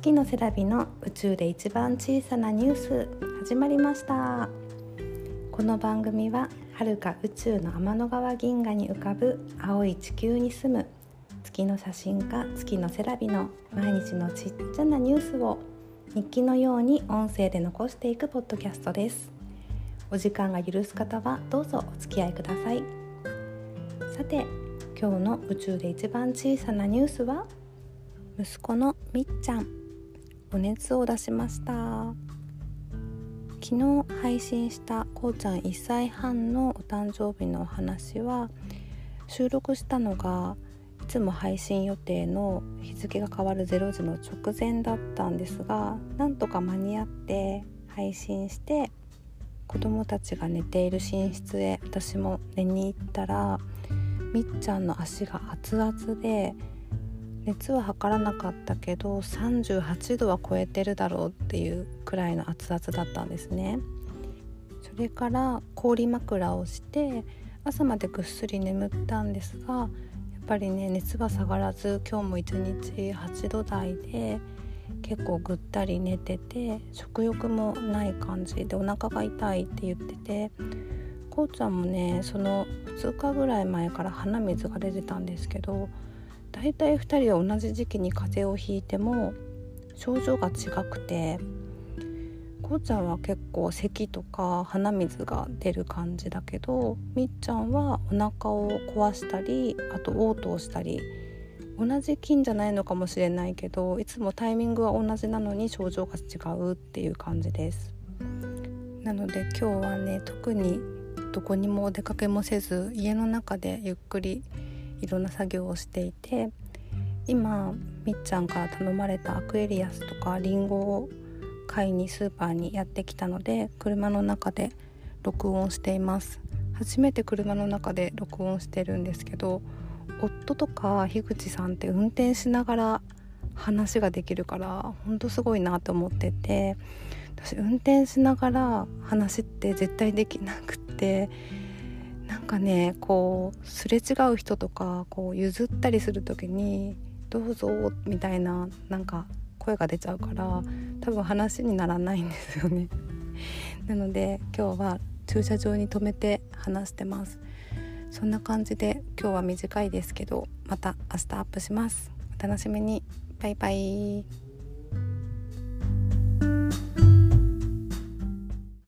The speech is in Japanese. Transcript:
月のセラビの宇宙で一番小さなニュース始まりました。この番組は遥か宇宙の天の川銀河に浮かぶ青い地球に住む月の写真家月のセラビの毎日のちっちゃなニュースを日記のように音声で残していくポッドキャストです。お時間が許す方はどうぞお付き合いください。さて今日の宇宙で一番小さなニュースは息子のみっちゃん。お熱を出しました。昨日配信したこうちゃん1歳半のお誕生日のお話は収録したのがいつも配信予定の日付が変わる0時の直前だったんですがなんとか間に合って配信して子供たちが寝ている寝室へ私も寝に行ったらみっちゃんの足が熱々で熱は測らなかったけど38度は超えてるだろうっていうくらいの熱々だったんですね。それから氷枕をして朝までぐっすり眠ったんですがやっぱりね熱は下がらず今日も1日8度台で結構ぐったり寝てて食欲もない感じでお腹が痛いって言っててこうちゃんもねその2日ぐらい前から鼻水が出てたんですけどだいたい2人は同じ時期に風邪をひいても症状が違くてこうちゃんは結構咳とか鼻水が出る感じだけどみっちゃんはお腹を壊したりあと嘔吐をしたり同じ菌じゃないのかもしれないけどいつもタイミングは同じなのに症状が違うっていう感じです。なので今日はね特にどこにもお出かけもせず家の中でゆっくりいろんな作業をしていて今みっちゃんから頼まれたアクエリアスとかリンゴを買いにスーパーにやってきたので車の中で録音しています。初めて車の中で録音してるんですけど夫とか樋口さんって運転しながら話ができるからほんとすごいなと思ってて私運転しながら話って絶対できなくってかねこうすれ違う人とかこう譲ったりする時に「どうぞ」みたいななんか声が出ちゃうから多分話にならないんですよね。なので今日は駐車場に停めて話してます。そんな感じで今日は短いですけどまた明日アップします。お楽しみに。バイバイ。